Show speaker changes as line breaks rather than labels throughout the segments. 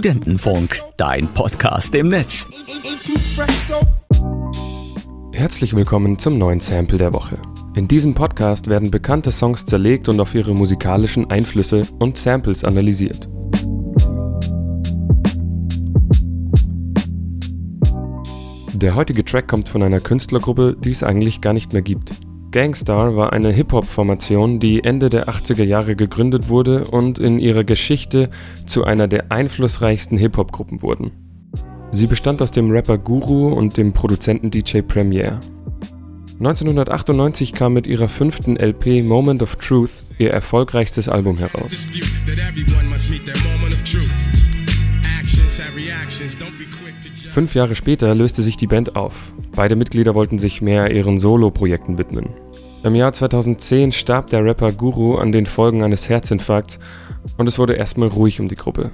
Studentenfunk, dein Podcast im Netz.
Herzlich willkommen zum neuen Sample der Woche. In diesem Podcast werden bekannte Songs zerlegt und auf ihre musikalischen Einflüsse und Samples analysiert. Der heutige Track kommt von einer Künstlergruppe, die es eigentlich gar nicht mehr gibt. Gangstar war eine Hip-Hop-Formation, die Ende der 80er Jahre gegründet wurde und in ihrer Geschichte zu einer der einflussreichsten Hip-Hop-Gruppen wurden. Sie bestand aus dem Rapper Guru und dem Produzenten DJ Premier. 1998 kam mit ihrer fünften LP Moment of Truth ihr erfolgreichstes Album heraus. Fünf Jahre später löste sich die Band auf. Beide Mitglieder wollten sich mehr ihren Solo-Projekten widmen. Im Jahr 2010 starb der Rapper Guru an den Folgen eines Herzinfarkts und es wurde erstmal ruhig um die Gruppe.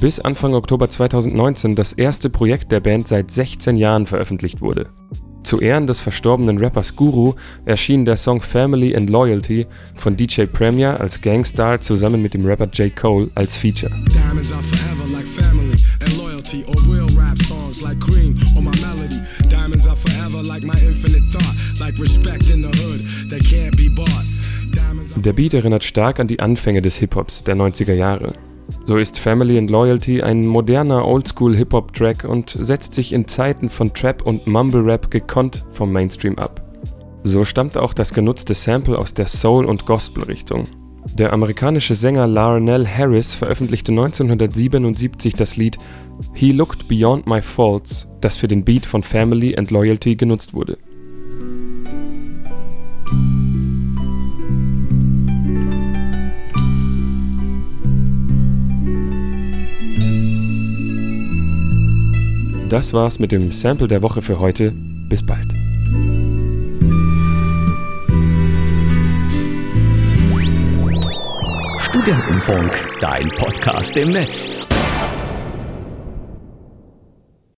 Bis Anfang Oktober 2019 das erste Projekt der Band seit 16 Jahren veröffentlicht wurde. Zu Ehren des verstorbenen Rappers Guru erschien der Song Family and Loyalty von DJ Premier als Gangstar zusammen mit dem Rapper J. Cole als Feature. Der Beat erinnert stark an die Anfänge des Hip-Hops der 90er Jahre. So ist Family and Loyalty ein moderner Oldschool-Hip-Hop-Track und setzt sich in Zeiten von Trap und Mumble-Rap gekonnt vom Mainstream ab. So stammt auch das genutzte Sample aus der Soul- und Gospel-Richtung. Der amerikanische Sänger Larnell Harris veröffentlichte 1977 das Lied He Looked Beyond My Faults, das für den Beat von Family and Loyalty genutzt wurde. Das war's mit dem Sample der Woche für heute. Bis bald.
Studentenfunk, dein Podcast im Netz.